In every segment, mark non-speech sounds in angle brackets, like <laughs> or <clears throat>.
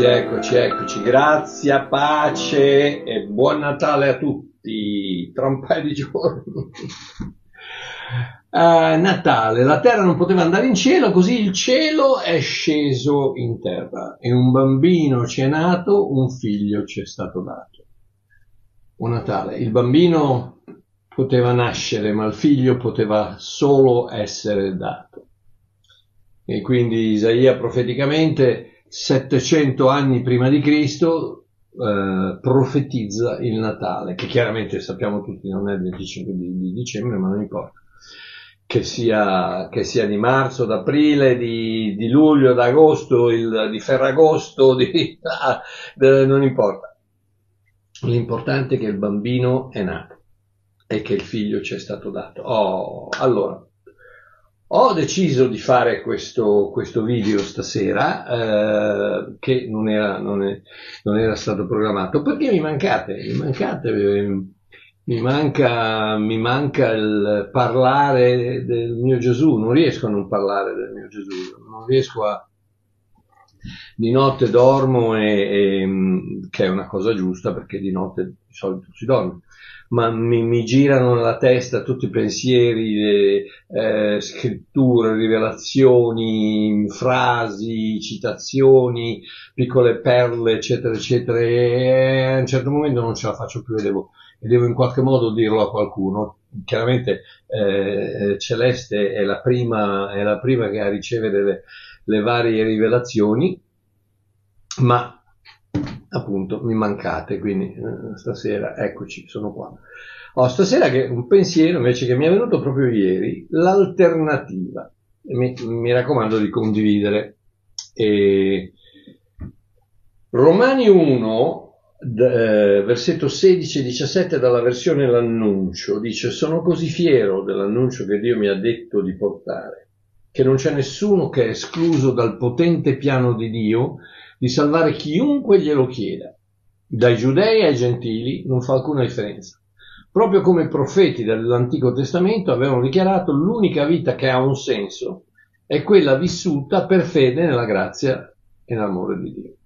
Eccoci, eccoci, grazia, pace e buon Natale a tutti, tra un paio di giorni. Uh, <laughs> Natale, la terra non poteva andare in cielo, così il cielo è sceso in terra e un bambino ci è nato, un figlio ci è stato dato. Un Natale, il bambino poteva nascere, ma il figlio poteva solo essere dato. E quindi Isaia profeticamente 700 anni prima di Cristo eh, profetizza il Natale, che chiaramente sappiamo tutti non è il 25 di, di dicembre, ma non importa. Che sia, che sia, di marzo, d'aprile, di, di luglio, d'agosto, il, di ferragosto, di, <laughs> ah, non importa. L'importante è che il bambino è nato e che il figlio ci è stato dato. Oh, allora, ho deciso di fare questo, questo video stasera, eh, che non era, non, è, non era, stato programmato, perché mi mancate, mi mancate, eh, mi manca, mi manca il parlare del mio Gesù, non riesco a non parlare del mio Gesù, non riesco a... Di notte dormo, e, e, che è una cosa giusta perché di notte di solito si dorme ma mi, mi girano nella testa tutti i pensieri, le eh, scritture, rivelazioni, frasi, citazioni, piccole perle, eccetera, eccetera, e a un certo momento non ce la faccio più e devo, e devo in qualche modo dirlo a qualcuno. Chiaramente eh, Celeste è la, prima, è la prima che a ricevere le, le varie rivelazioni, ma appunto mi mancate, quindi eh, stasera eccoci, sono qua. Oh, stasera che un pensiero invece che mi è venuto proprio ieri, l'alternativa. Mi, mi raccomando di condividere. E... Romani 1, d- eh, versetto 16 e 17 dalla versione L'annuncio, dice sono così fiero dell'annuncio che Dio mi ha detto di portare, che non c'è nessuno che è escluso dal potente piano di Dio di salvare chiunque glielo chieda. Dai giudei ai gentili non fa alcuna differenza. Proprio come i profeti dell'Antico Testamento avevano dichiarato l'unica vita che ha un senso è quella vissuta per fede nella grazia e nell'amore di Dio.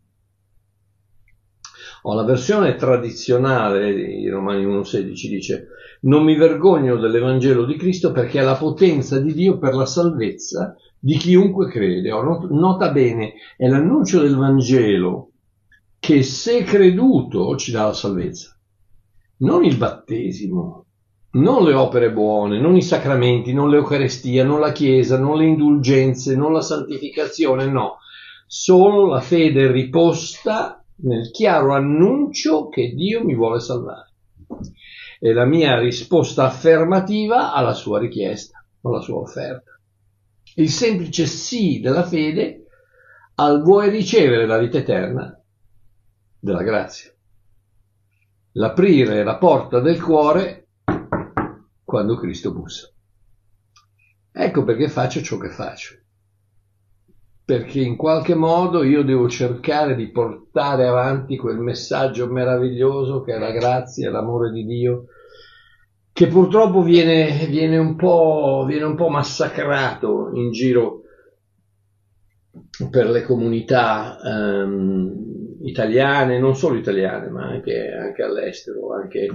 Oh, la versione tradizionale di Romani 1.16 dice non mi vergogno dell'Evangelo di Cristo perché è la potenza di Dio per la salvezza di chiunque crede. Nota bene, è l'annuncio del Vangelo che se creduto ci dà la salvezza, non il battesimo, non le opere buone, non i sacramenti, non l'Eucarestia, non la Chiesa, non le indulgenze, non la santificazione, no, solo la fede riposta nel chiaro annuncio che Dio mi vuole salvare. È la mia risposta affermativa alla sua richiesta, alla sua offerta il semplice sì della fede al vuoi ricevere la vita eterna della grazia. L'aprire la porta del cuore quando Cristo bussa. Ecco perché faccio ciò che faccio. Perché in qualche modo io devo cercare di portare avanti quel messaggio meraviglioso che è la grazia l'amore di Dio che purtroppo viene, viene, un viene, un po', massacrato in giro per le comunità um, italiane, non solo italiane, ma anche, anche all'estero, anche,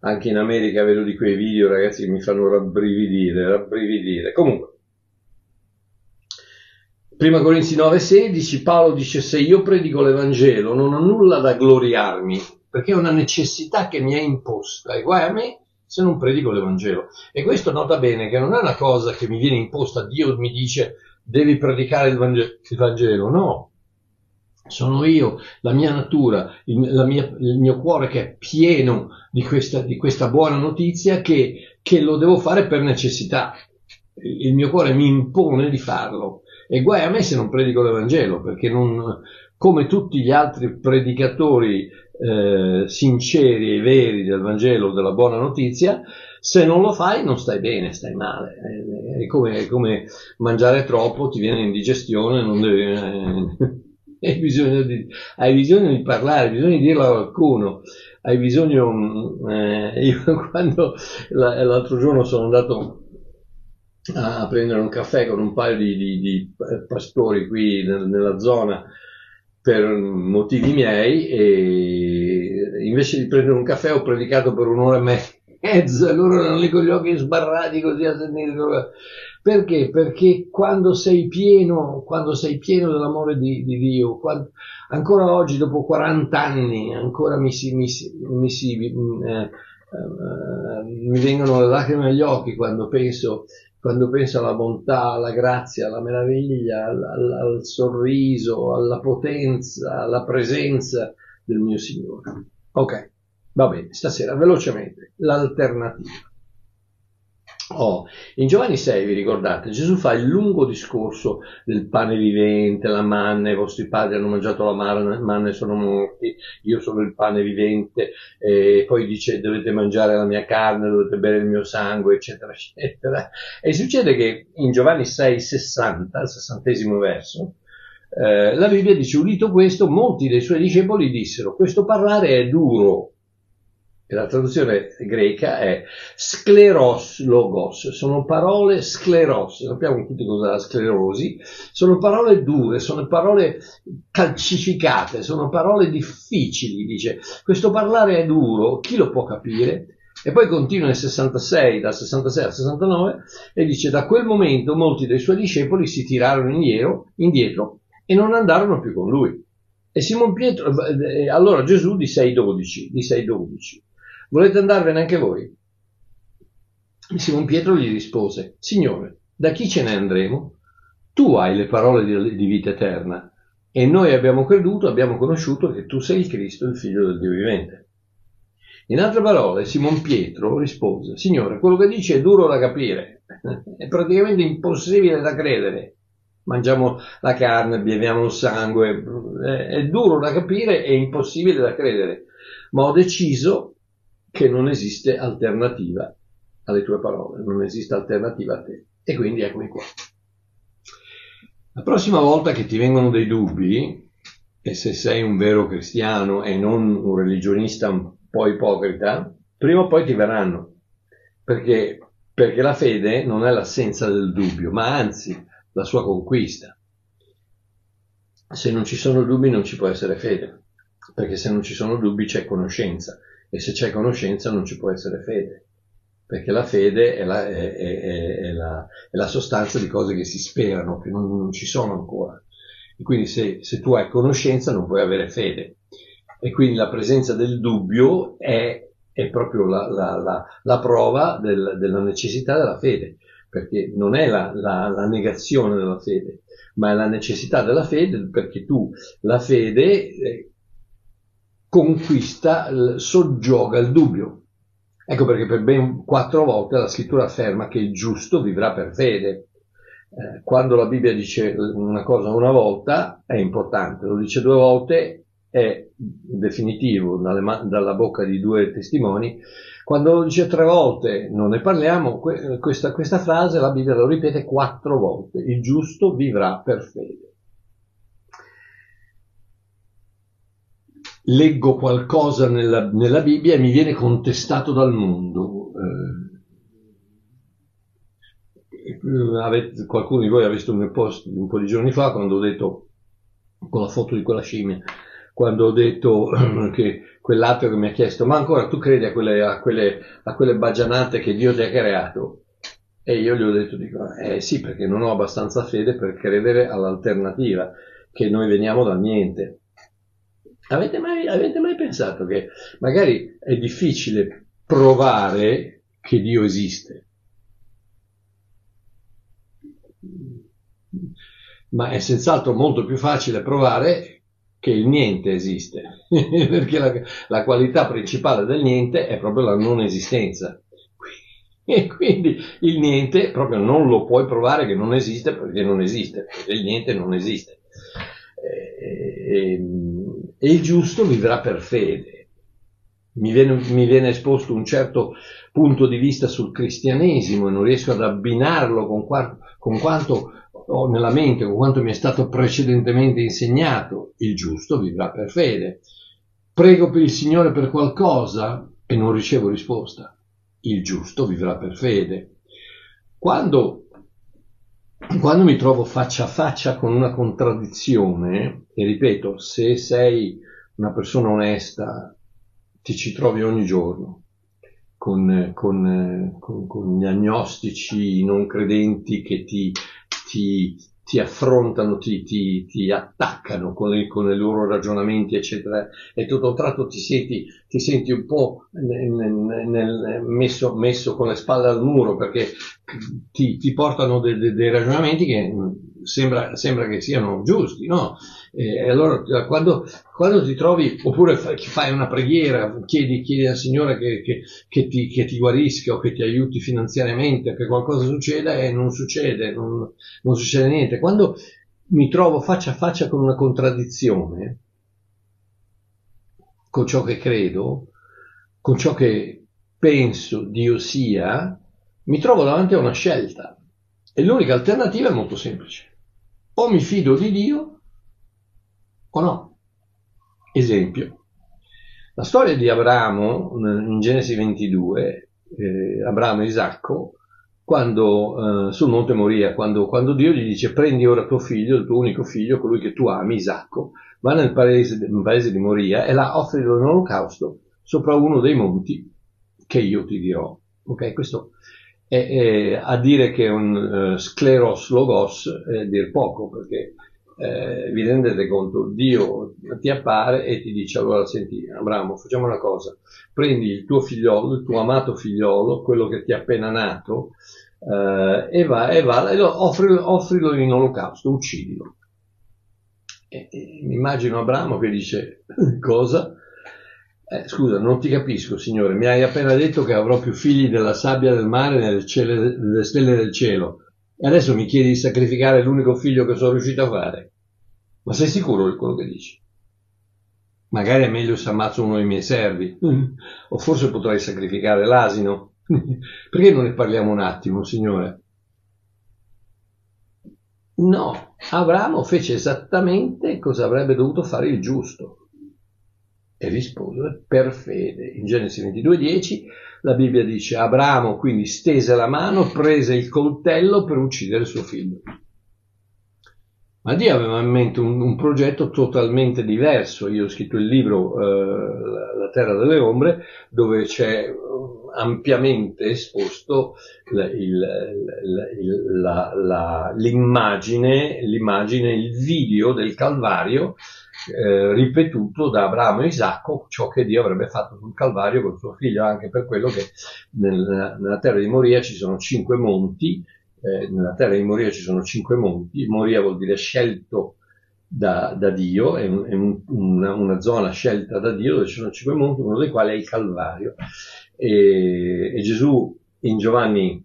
anche, in America vedo di quei video ragazzi che mi fanno rabbrividire, rabbrividire. Comunque, Prima Corinzi 9:16 Paolo dice se io predico l'Evangelo non ho nulla da gloriarmi perché è una necessità che mi è imposta e guai a me se non predico l'Evangelo. E questo nota bene che non è una cosa che mi viene imposta, Dio mi dice devi predicare il Vangelo, il Vangelo. no. Sono io, la mia natura, il, mia, il mio cuore che è pieno di questa, di questa buona notizia che, che lo devo fare per necessità. Il mio cuore mi impone di farlo. E guai a me se non predico l'Evangelo, perché non, come tutti gli altri predicatori eh, sinceri e veri del Vangelo, della buona notizia, se non lo fai non stai bene, stai male. È come, è come mangiare troppo, ti viene indigestione, non devi, eh, <laughs> hai, bisogno di, hai, bisogno di, parlare, hai bisogno di dirlo a qualcuno. Hai bisogno, eh, io <laughs> quando l'altro giorno sono andato a prendere un caffè con un paio di, di, di pastori qui nella zona per motivi miei e invece di prendere un caffè ho predicato per un'ora e mezza, loro erano lì con gli occhi sbarrati così a sentire. Perché? Perché quando sei pieno, quando sei pieno dell'amore di, di Dio, quando, ancora oggi dopo 40 anni, ancora mi si, mi si, mi si eh, eh, mi vengono le lacrime agli occhi quando penso, quando penso alla bontà, alla grazia, alla meraviglia, al, al, al sorriso, alla potenza, alla presenza del mio Signore. Ok, va bene, stasera velocemente l'alternativa. Oh, in Giovanni 6, vi ricordate, Gesù fa il lungo discorso del pane vivente, la manna, i vostri padri hanno mangiato la manna e sono morti, io sono il pane vivente, e poi dice dovete mangiare la mia carne, dovete bere il mio sangue, eccetera, eccetera. E succede che in Giovanni 6, 60, il sessantesimo verso, eh, la Bibbia dice, udito questo, molti dei suoi discepoli dissero, questo parlare è duro, e la traduzione greca è scleros logos, sono parole scleros, sappiamo tutti cosa è la sclerosi, sono parole dure, sono parole calcificate, sono parole difficili, dice, questo parlare è duro, chi lo può capire? E poi continua nel 66, dal 66 al 69, e dice, da quel momento molti dei suoi discepoli si tirarono indietro, indietro e non andarono più con lui. E Simon Pietro, eh, allora Gesù disse ai 12, disse ai 12, Volete andarvene anche voi? Simon Pietro gli rispose, Signore, da chi ce ne andremo? Tu hai le parole di, di vita eterna e noi abbiamo creduto, abbiamo conosciuto che tu sei il Cristo, il figlio del Dio vivente. In altre parole, Simon Pietro rispose, Signore, quello che dici è duro da capire, <laughs> è praticamente impossibile da credere. Mangiamo la carne, beviamo il sangue, è duro da capire e impossibile da credere, ma ho deciso che non esiste alternativa alle tue parole, non esiste alternativa a te. E quindi eccomi qua. La prossima volta che ti vengono dei dubbi, e se sei un vero cristiano e non un religionista un po' ipocrita, prima o poi ti verranno. Perché? Perché la fede non è l'assenza del dubbio, ma anzi la sua conquista. Se non ci sono dubbi non ci può essere fede, perché se non ci sono dubbi c'è conoscenza e se c'è conoscenza non ci può essere fede, perché la fede è la, è, è, è la, è la sostanza di cose che si sperano, che non, non ci sono ancora. E quindi se, se, tu hai conoscenza non puoi avere fede. E quindi la presenza del dubbio è, proprio la, la, la prova del, della necessità della fede, perché non è la negazione della fede, ma è la necessità della fede perché tu la fede eh, conquista, soggioga il dubbio. Ecco perché per ben quattro volte la scrittura afferma che il giusto vivrà per fede. Eh, quando la Bibbia dice una cosa una volta è importante, lo dice due volte è definitivo dalla bocca di due testimoni. Quando lo dice tre volte non ne parliamo, questa, questa frase la Bibbia lo ripete quattro volte, il giusto vivrà per fede. Leggo qualcosa nella, nella, Bibbia e mi viene contestato dal mondo. Eh, avete, qualcuno di voi ha visto il mio post un po' di giorni fa quando ho detto, con la foto di quella scimmia, quando ho detto <clears throat> che quell'altro che mi ha chiesto, ma ancora tu credi a quelle, a quelle, a quelle baggianate che Dio ti ha creato? E io gli ho detto, dico, eh sì, perché non ho abbastanza fede per credere all'alternativa, che noi veniamo dal niente. Avete mai, avete mai pensato che magari è difficile provare che Dio esiste? Ma è senz'altro molto più facile provare che il niente esiste, <laughs> perché la, la, qualità principale del niente è proprio la non esistenza. E quindi il niente proprio non lo puoi provare che non esiste perché non esiste, perché il niente non esiste. E, e, e il giusto vivrà per fede. Mi viene, mi viene, esposto un certo punto di vista sul cristianesimo e non riesco ad abbinarlo con, qua, con quanto ho nella mente, con quanto mi è stato precedentemente insegnato. Il giusto vivrà per fede. Prego per il Signore per qualcosa e non ricevo risposta. Il giusto vivrà per fede. Quando quando mi trovo faccia a faccia con una contraddizione, e ripeto, se sei una persona onesta, ti ci trovi ogni giorno, con, con, con, con gli agnostici non credenti che ti, ti, ti affrontano, ti, ti, ti attaccano con, i, con i loro ragionamenti, eccetera, e tutto un tratto ti senti, ti senti un po' nel, nel, messo, messo, con le spalle al muro perché ti, portano dei, dei, dei ragionamenti che sembra, sembra, che siano giusti, no? E allora quando, quando ti trovi, oppure fai una preghiera, chiedi, chiedi al Signore che, che, che, ti, che, ti, guarisca o che ti aiuti finanziariamente, che qualcosa succeda e non succede, non, non succede niente. Quando mi trovo faccia a faccia con una contraddizione, con ciò che credo, con ciò che penso Dio sia, mi trovo davanti a una scelta. E l'unica alternativa è molto semplice. O mi fido di Dio o no. Esempio. La storia di Abramo in Genesi 22, eh, Abramo e Isacco, quando eh, sul monte Moria, quando, quando, Dio gli dice prendi ora tuo figlio, il tuo unico figlio, colui che tu ami, Isacco, va nel paese, nel paese di Moria e là offrilo in olocausto sopra uno dei monti che io ti dirò. Ok, questo è, è, a dire che è un uh, scleros logos è dir poco, perché eh, vi rendete conto, Dio ti appare e ti dice allora senti Abramo facciamo una cosa, prendi il tuo figliolo, il tuo amato figliolo, quello che ti è appena nato eh, e va e, va, e offrilo, offrilo, in olocausto, uccidilo. E, e, immagino Abramo che dice <laughs> cosa? Eh, scusa, non ti capisco, Signore. Mi hai appena detto che avrò più figli della sabbia del mare ciele, nelle stelle del cielo. E adesso mi chiedi di sacrificare l'unico figlio che sono riuscito a fare. Ma sei sicuro di quello che dici? Magari è meglio se ammazzo uno dei miei servi. <laughs> o forse potrei sacrificare l'asino. <laughs> Perché non ne parliamo un attimo, Signore? No, Abramo fece esattamente cosa avrebbe dovuto fare il giusto e rispose per fede. In Genesi 22:10 la Bibbia dice Abramo quindi stese la mano, prese il coltello per uccidere suo figlio. Ma Dio aveva in mente un, un progetto totalmente diverso. Io ho scritto il libro eh, La terra delle ombre, dove c'è ampiamente esposto l'immagine, il video del Calvario eh, ripetuto da Abramo e Isacco ciò che Dio avrebbe fatto sul Calvario con suo figlio, anche per quello che nel, nella terra di Moria ci sono cinque monti, eh, nella terra di Moria ci sono cinque monti, Moria vuol dire scelto da, da Dio, è, un, è un, una, una, zona scelta da Dio dove ci sono cinque monti, uno dei quali è il Calvario. E, e Gesù in Giovanni,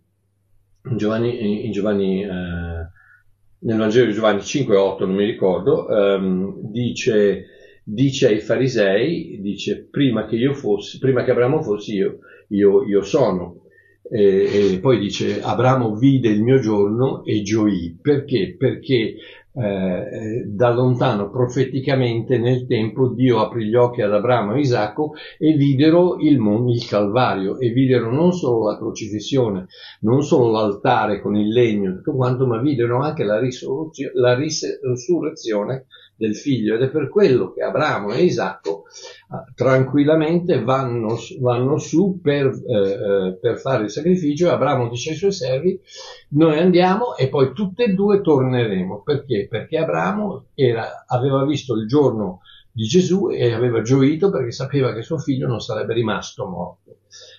in Giovanni, in Giovanni eh, nel Vangelo di Giovanni 5 8, non mi ricordo, ehm, dice, dice, ai farisei, dice prima che io fossi, prima che Abramo fossi io, io, io sono. E, e, poi dice Abramo vide il mio giorno e gioì. Perché? Perché eh, da lontano profeticamente nel tempo Dio aprì gli occhi ad Abramo e Isacco e videro il, il Calvario e videro non solo la crocifissione, non solo l'altare con il legno, tutto quanto, ma videro anche la, la risurrezione del figlio ed è per quello che Abramo e Isacco eh, tranquillamente vanno, vanno su per, eh, eh, per, fare il sacrificio. Abramo dice ai suoi servi noi andiamo e poi tutte e due torneremo. Perché? Perché Abramo era, aveva visto il giorno di Gesù e aveva gioito perché sapeva che suo figlio non sarebbe rimasto morto.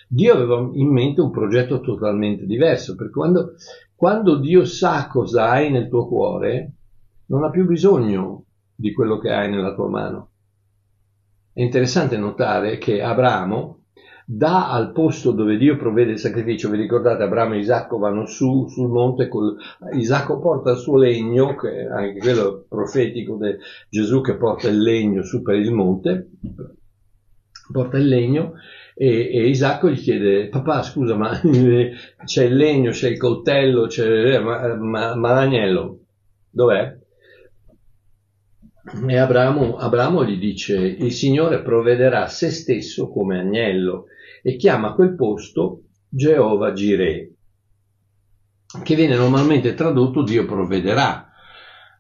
Dio aveva in mente un progetto totalmente diverso perché quando, quando Dio sa cosa hai nel tuo cuore non ha più bisogno di quello che hai nella tua mano. È interessante notare che Abramo dà al posto dove Dio provvede il sacrificio, vi ricordate Abramo e Isacco vanno su sul monte, col, Isacco porta il suo legno, che è anche quello profetico di Gesù che porta il legno su per il monte, porta il legno e, e Isacco gli chiede papà scusa ma <laughs> c'è il legno, c'è il coltello, c'è, ma, ma, ma l'agnello dov'è? E Abramo, Abramo, gli dice, il Signore provvederà se stesso come agnello e chiama quel posto Geova Jireh. che viene normalmente tradotto Dio provvederà,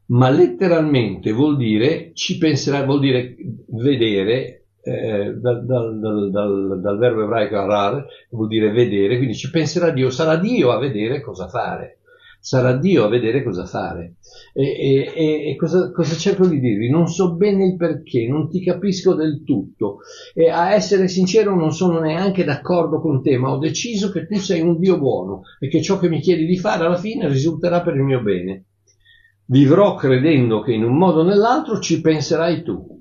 ma letteralmente vuol dire ci penserà, vuol dire vedere, eh, dal, dal, dal, dal, verbo ebraico arar, vuol dire vedere, quindi ci penserà Dio, sarà Dio a vedere cosa fare sarà Dio a vedere cosa fare. E, e, e cosa, cosa, cerco di dirvi? Non so bene il perché, non ti capisco del tutto. E a essere sincero non sono neanche d'accordo con te, ma ho deciso che tu sei un Dio buono e che ciò che mi chiedi di fare alla fine risulterà per il mio bene. Vivrò credendo che in un modo o nell'altro ci penserai tu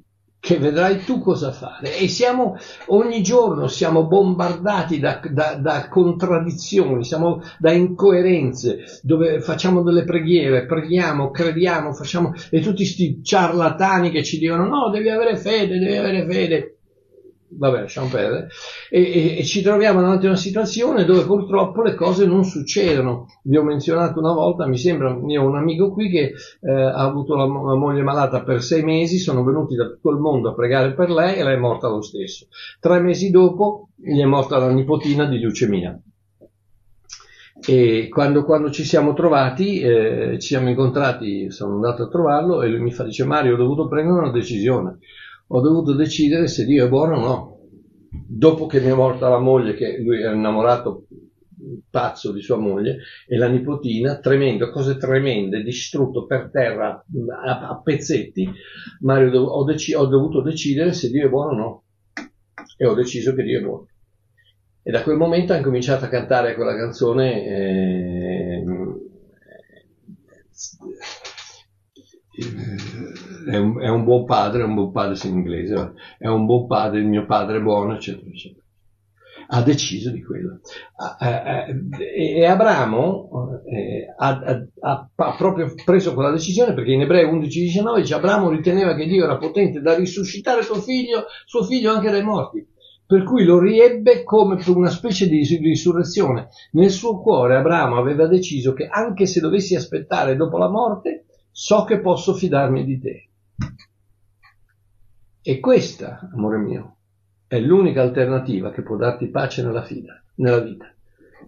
che vedrai tu cosa fare. E siamo ogni giorno siamo bombardati da, da, da, contraddizioni, siamo da incoerenze, dove facciamo delle preghiere, preghiamo, crediamo, facciamo, e tutti questi ciarlatani che ci dicono no, devi avere fede, devi avere fede vabbè, lasciamo perdere, e, e, e, ci troviamo davanti a una situazione dove purtroppo le cose non succedono. Vi ho menzionato una volta, mi sembra, io ho un amico qui che eh, ha avuto la, la, moglie malata per sei mesi, sono venuti da tutto il mondo a pregare per lei e lei è morta lo stesso. Tre mesi dopo gli è morta la nipotina di leucemia. E quando, quando ci siamo trovati, eh, ci siamo incontrati, sono andato a trovarlo e lui mi fa, dice Mario, ho dovuto prendere una decisione ho dovuto decidere se Dio è buono o no. Dopo che mi è morta la moglie, che lui era innamorato pazzo di sua moglie, e la nipotina, tremendo, cose tremende, distrutto per terra a, a pezzetti, Mario, ho, dec- ho dovuto decidere se Dio è buono o no. E ho deciso che Dio è buono. E da quel momento ha cominciato a cantare quella canzone. Eh, è un, è un, buon padre, è un buon padre in inglese, è un buon padre, il mio padre è buono, eccetera, eccetera. Ha deciso di quello. E Abramo eh, ha, ha, ha, proprio preso quella decisione perché in Ebrei 11-19 dice Abramo riteneva che Dio era potente da risuscitare suo figlio, suo figlio anche dai morti per cui lo riebbe come una specie di risurrezione. Nel suo cuore Abramo aveva deciso che anche se dovessi aspettare dopo la morte, so che posso fidarmi di te. E questa, amore mio, è l'unica alternativa che può darti pace nella, fida, nella vita.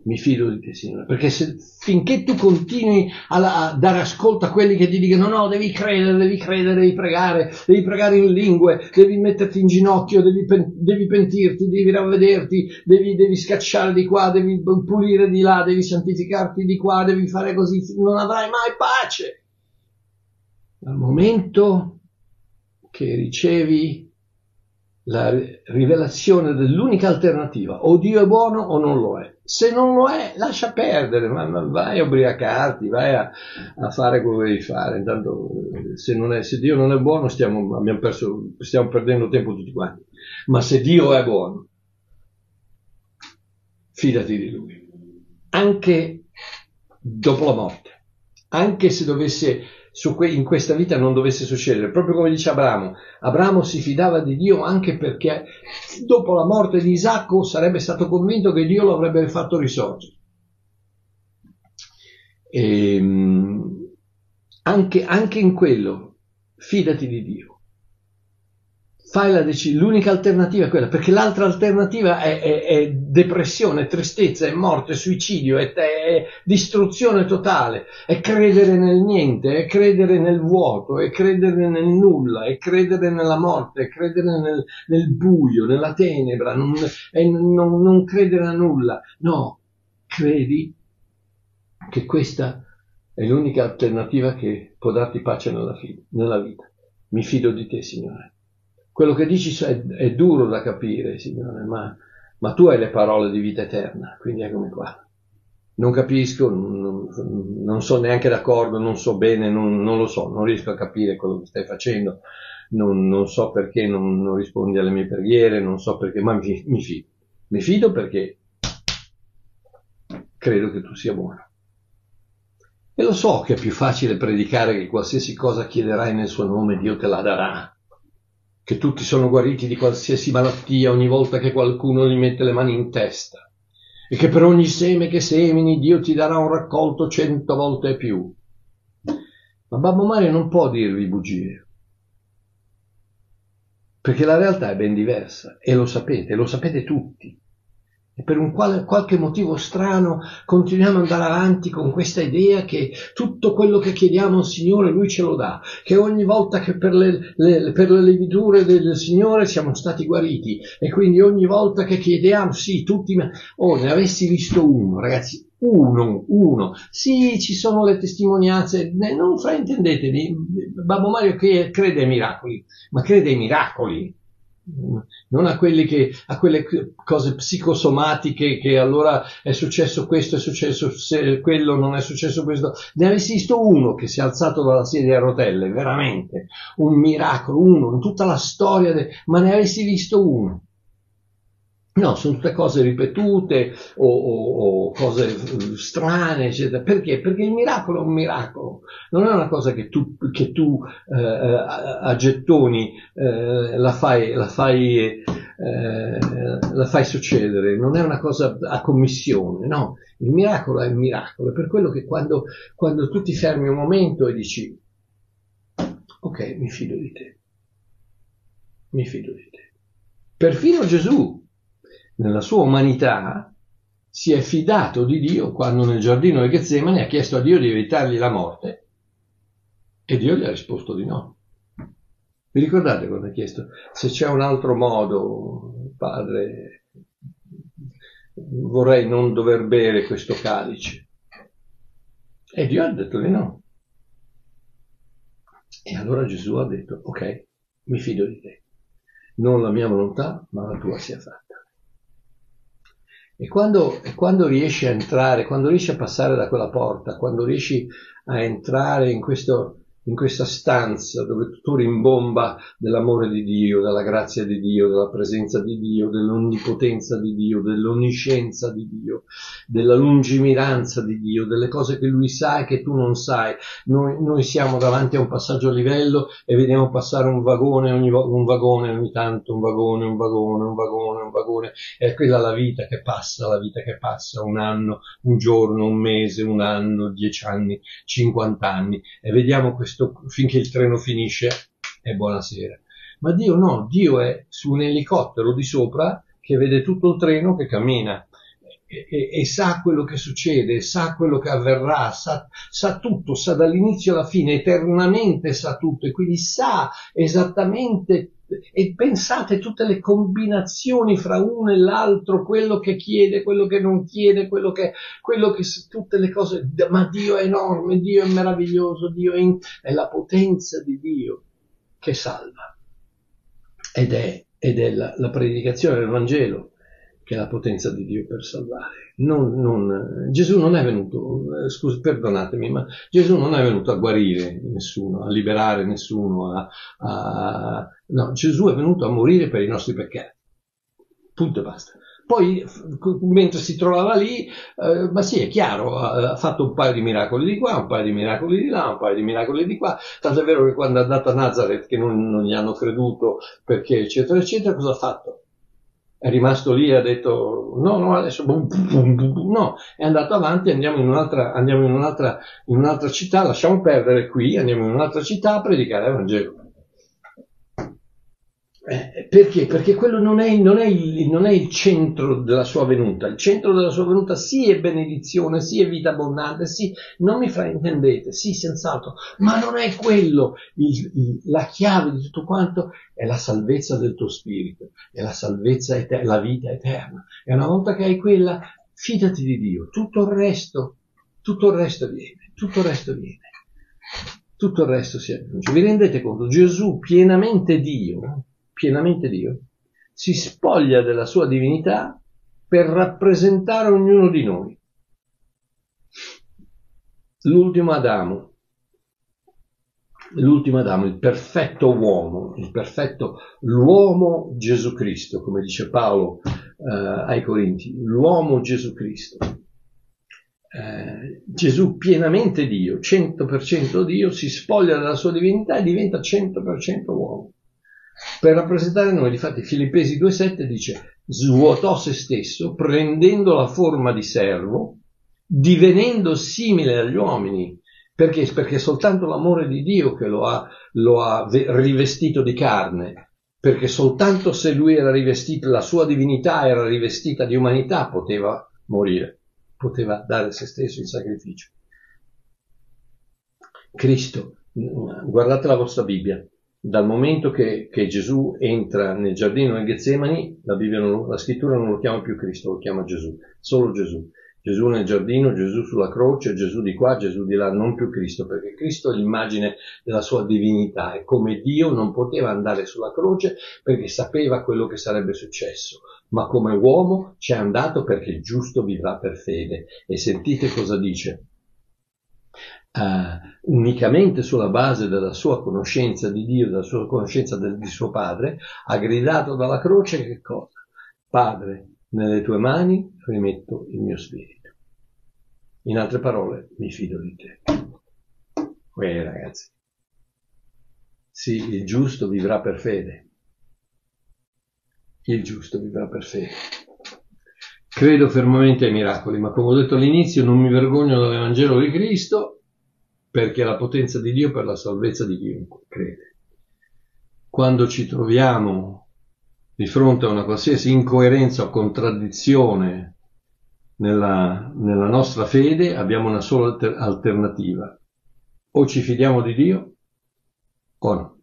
Mi fido di te, Signore, perché se, finché tu continui a, a, dare ascolto a quelli che ti dicono no, devi credere, devi credere, devi pregare, devi pregare in lingue, devi metterti in ginocchio, devi, devi pentirti, devi ravvederti, devi, devi scacciare di qua, devi pulire di là, devi santificarti di qua, devi fare così, non avrai mai pace dal momento che ricevi la rivelazione dell'unica alternativa, o Dio è buono o non lo è. Se non lo è, lascia perdere, ma, ma vai a ubriacarti, vai a, a, fare quello che devi fare. Intanto, se, è, se Dio non è buono, stiamo, perso, stiamo perdendo tempo tutti quanti. Ma se Dio è buono, fidati di Lui. Anche dopo la morte, anche se dovesse que- in questa vita non dovesse succedere. Proprio come dice Abramo, Abramo si fidava di Dio anche perché dopo la morte di Isacco sarebbe stato convinto che Dio lo avrebbe fatto risorgere. E, ehm, anche, anche in quello, fidati di Dio fai la decisione, l'unica alternativa è quella, perché l'altra alternativa è, è, è depressione, tristezza, è morte, suicidio, è, è, distruzione totale, è credere nel niente, è credere nel vuoto, è credere nel nulla, è credere nella morte, è credere nel, nel buio, nella tenebra, non, non, non credere a nulla. No, credi che questa è l'unica alternativa che può darti pace nella, nella vita. Mi fido di te, Signore. Quello che dici è, è duro da capire, Signore, ma, ma, tu hai le parole di vita eterna, quindi eccomi qua. Non capisco, non, non sono neanche d'accordo, non so bene, non, non, lo so, non riesco a capire quello che stai facendo, non, so perché non, rispondi alle mie preghiere, non so perché, ma mi, mi fido. Mi fido perché credo che tu sia buono. E lo so che è più facile predicare che qualsiasi cosa chiederai nel suo nome Dio te la darà che tutti sono guariti di qualsiasi malattia ogni volta che qualcuno gli mette le mani in testa e che per ogni seme che semini Dio ti darà un raccolto cento volte più. Ma Babbo Mario non può dirvi bugie, perché la realtà è ben diversa e lo sapete, lo sapete tutti. E per un quale, qualche motivo strano continuiamo ad andare avanti con questa idea che tutto quello che chiediamo al Signore Lui ce lo dà, che ogni volta che per le, le, per le levidure del Signore siamo stati guariti. E quindi ogni volta che chiediamo, sì, tutti, oh, ne avessi visto uno, ragazzi, uno, uno. Sì, ci sono le testimonianze, non fraintendetevi, Babbo Mario crede ai miracoli, ma crede ai miracoli, non a, che, a, quelle cose psicosomatiche che allora è successo questo, è successo quello, non è successo questo. Ne avessi visto uno che si è alzato dalla sedia a rotelle, veramente, un miracolo, uno, in tutta la storia, de... ma ne avessi visto uno. No, sono tutte cose ripetute o, o, o, cose eh, strane, eccetera. Perché? Perché il miracolo è un miracolo, non è una cosa che tu, che tu eh, a gettoni eh, la, fai, la, fai, eh, la fai succedere, non è una cosa a commissione, no. Il miracolo è il miracolo, è per quello che quando, quando tu ti fermi un momento e dici, ok, mi fido di te, mi fido di te. Perfino Gesù nella sua umanità, si è fidato di Dio quando nel giardino di Getsemane ha chiesto a Dio di evitargli la morte e Dio gli ha risposto di no. Vi ricordate quando ha chiesto se c'è un altro modo, padre, vorrei non dover bere questo calice? E Dio ha detto di no. E allora Gesù ha detto, ok, mi fido di te. Non la mia volontà, ma la tua sia fatta. E quando, e quando, riesci a entrare, quando riesci a passare da quella porta, quando riesci a entrare in questo, in questa stanza dove tu rimbomba dell'amore di Dio, della grazia di Dio, della presenza di Dio, dell'onnipotenza di Dio, dell'onniscienza di Dio, della lungimiranza di Dio, delle cose che Lui sa e che tu non sai. Noi, noi siamo davanti a un passaggio a livello e vediamo passare un vagone ogni, un vagone ogni tanto, un vagone, un vagone, un vagone, un vagone. È quella la vita che passa, la vita che passa, un anno, un giorno, un mese, un anno, dieci anni, cinquant'anni. E vediamo questo questo finché il treno finisce e buonasera. Ma Dio no, Dio è su un elicottero di sopra che vede tutto il treno che cammina e, e, sa quello che succede, sa quello che avverrà, sa, sa tutto, sa dall'inizio alla fine, eternamente sa tutto e quindi sa esattamente e pensate tutte le combinazioni fra uno e l'altro, quello che chiede, quello che non chiede, quello che, quello che tutte le cose, ma Dio è enorme, Dio è meraviglioso, Dio è, in, è la potenza di Dio che salva. Ed è, ed è la, la predicazione del Vangelo che è la potenza di Dio per salvare. Non, non, Gesù non è venuto, eh, scusi, perdonatemi, ma Gesù non è venuto a guarire nessuno, a liberare nessuno, a, a, no, Gesù è venuto a morire per i nostri peccati. Punto e basta. Poi, mentre si trovava lì, eh, ma sì, è chiaro, ha, ha, fatto un paio di miracoli di qua, un paio di miracoli di là, un paio di miracoli di qua, tanto è vero che quando è andato a Nazareth, che non, non gli hanno creduto perché, eccetera, eccetera, cosa ha fatto? È rimasto lì e ha detto no, no, adesso no, è andato avanti, andiamo in un'altra, andiamo in un'altra, in un'altra città, lasciamo perdere qui, andiamo in un'altra città a predicare il Vangelo. Eh, perché? Perché quello non è, non, è il, non è, il, centro della sua venuta. Il centro della sua venuta sì è benedizione, sì è vita abbondante, sì, non mi fraintendete, sì, senz'altro, ma non è quello. Il, il, la chiave di tutto quanto è la salvezza del tuo spirito, è la salvezza, eter- la vita eterna. E una volta che hai quella, fidati di Dio. Tutto il resto, tutto il resto viene, tutto il resto viene. Tutto il resto si aggiunge. Vi rendete conto? Gesù, pienamente Dio, pienamente Dio, si spoglia della sua divinità per rappresentare ognuno di noi. L'ultimo Adamo, l'ultimo Adamo, il perfetto uomo, il perfetto, l'uomo Gesù Cristo, come dice Paolo eh, ai Corinti, l'uomo Gesù Cristo. Eh, Gesù pienamente Dio, 100% Dio, si spoglia della sua divinità e diventa 100% uomo per rappresentare noi. Difatti Filippesi 2.7 dice svuotò se stesso prendendo la forma di servo, divenendo simile agli uomini. Perché? Perché è soltanto l'amore di Dio che lo ha, lo ha rivestito di carne. perché soltanto se lui era rivestito, la sua divinità era rivestita di umanità, poteva morire, poteva dare se stesso in sacrificio. Cristo, guardate la vostra Bibbia, dal momento che, che Gesù entra nel giardino del Getsemani, la, non, la scrittura non lo chiama più Cristo, lo chiama Gesù, solo Gesù. Gesù nel giardino, Gesù sulla croce, Gesù di qua, Gesù di là, non più Cristo, perché Cristo è l'immagine della sua divinità e come Dio non poteva andare sulla croce perché sapeva quello che sarebbe successo, ma come uomo c'è andato perché il giusto vivrà per fede. E sentite cosa dice. Uh, unicamente sulla base della sua conoscenza di Dio, della sua conoscenza del, di suo padre, ha gridato dalla croce che cosa? Padre, nelle tue mani rimetto il mio spirito. In altre parole, mi fido di te. Bene ragazzi. Sì, il giusto vivrà per fede. Il giusto vivrà per fede. Credo fermamente ai miracoli, ma come ho detto all'inizio non mi vergogno dell'Evangelo di Cristo perché è la potenza di Dio per la salvezza di chiunque crede. Quando ci troviamo di fronte a una qualsiasi incoerenza o contraddizione nella, nella nostra fede abbiamo una sola alter- alternativa. O ci fidiamo di Dio o no.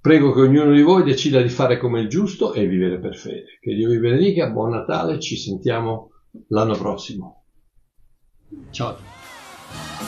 Prego che ognuno di voi decida di fare come il giusto e vivere per fede. Che Dio vi benedica, buon Natale, ci sentiamo l'anno prossimo. Ciao. Bye.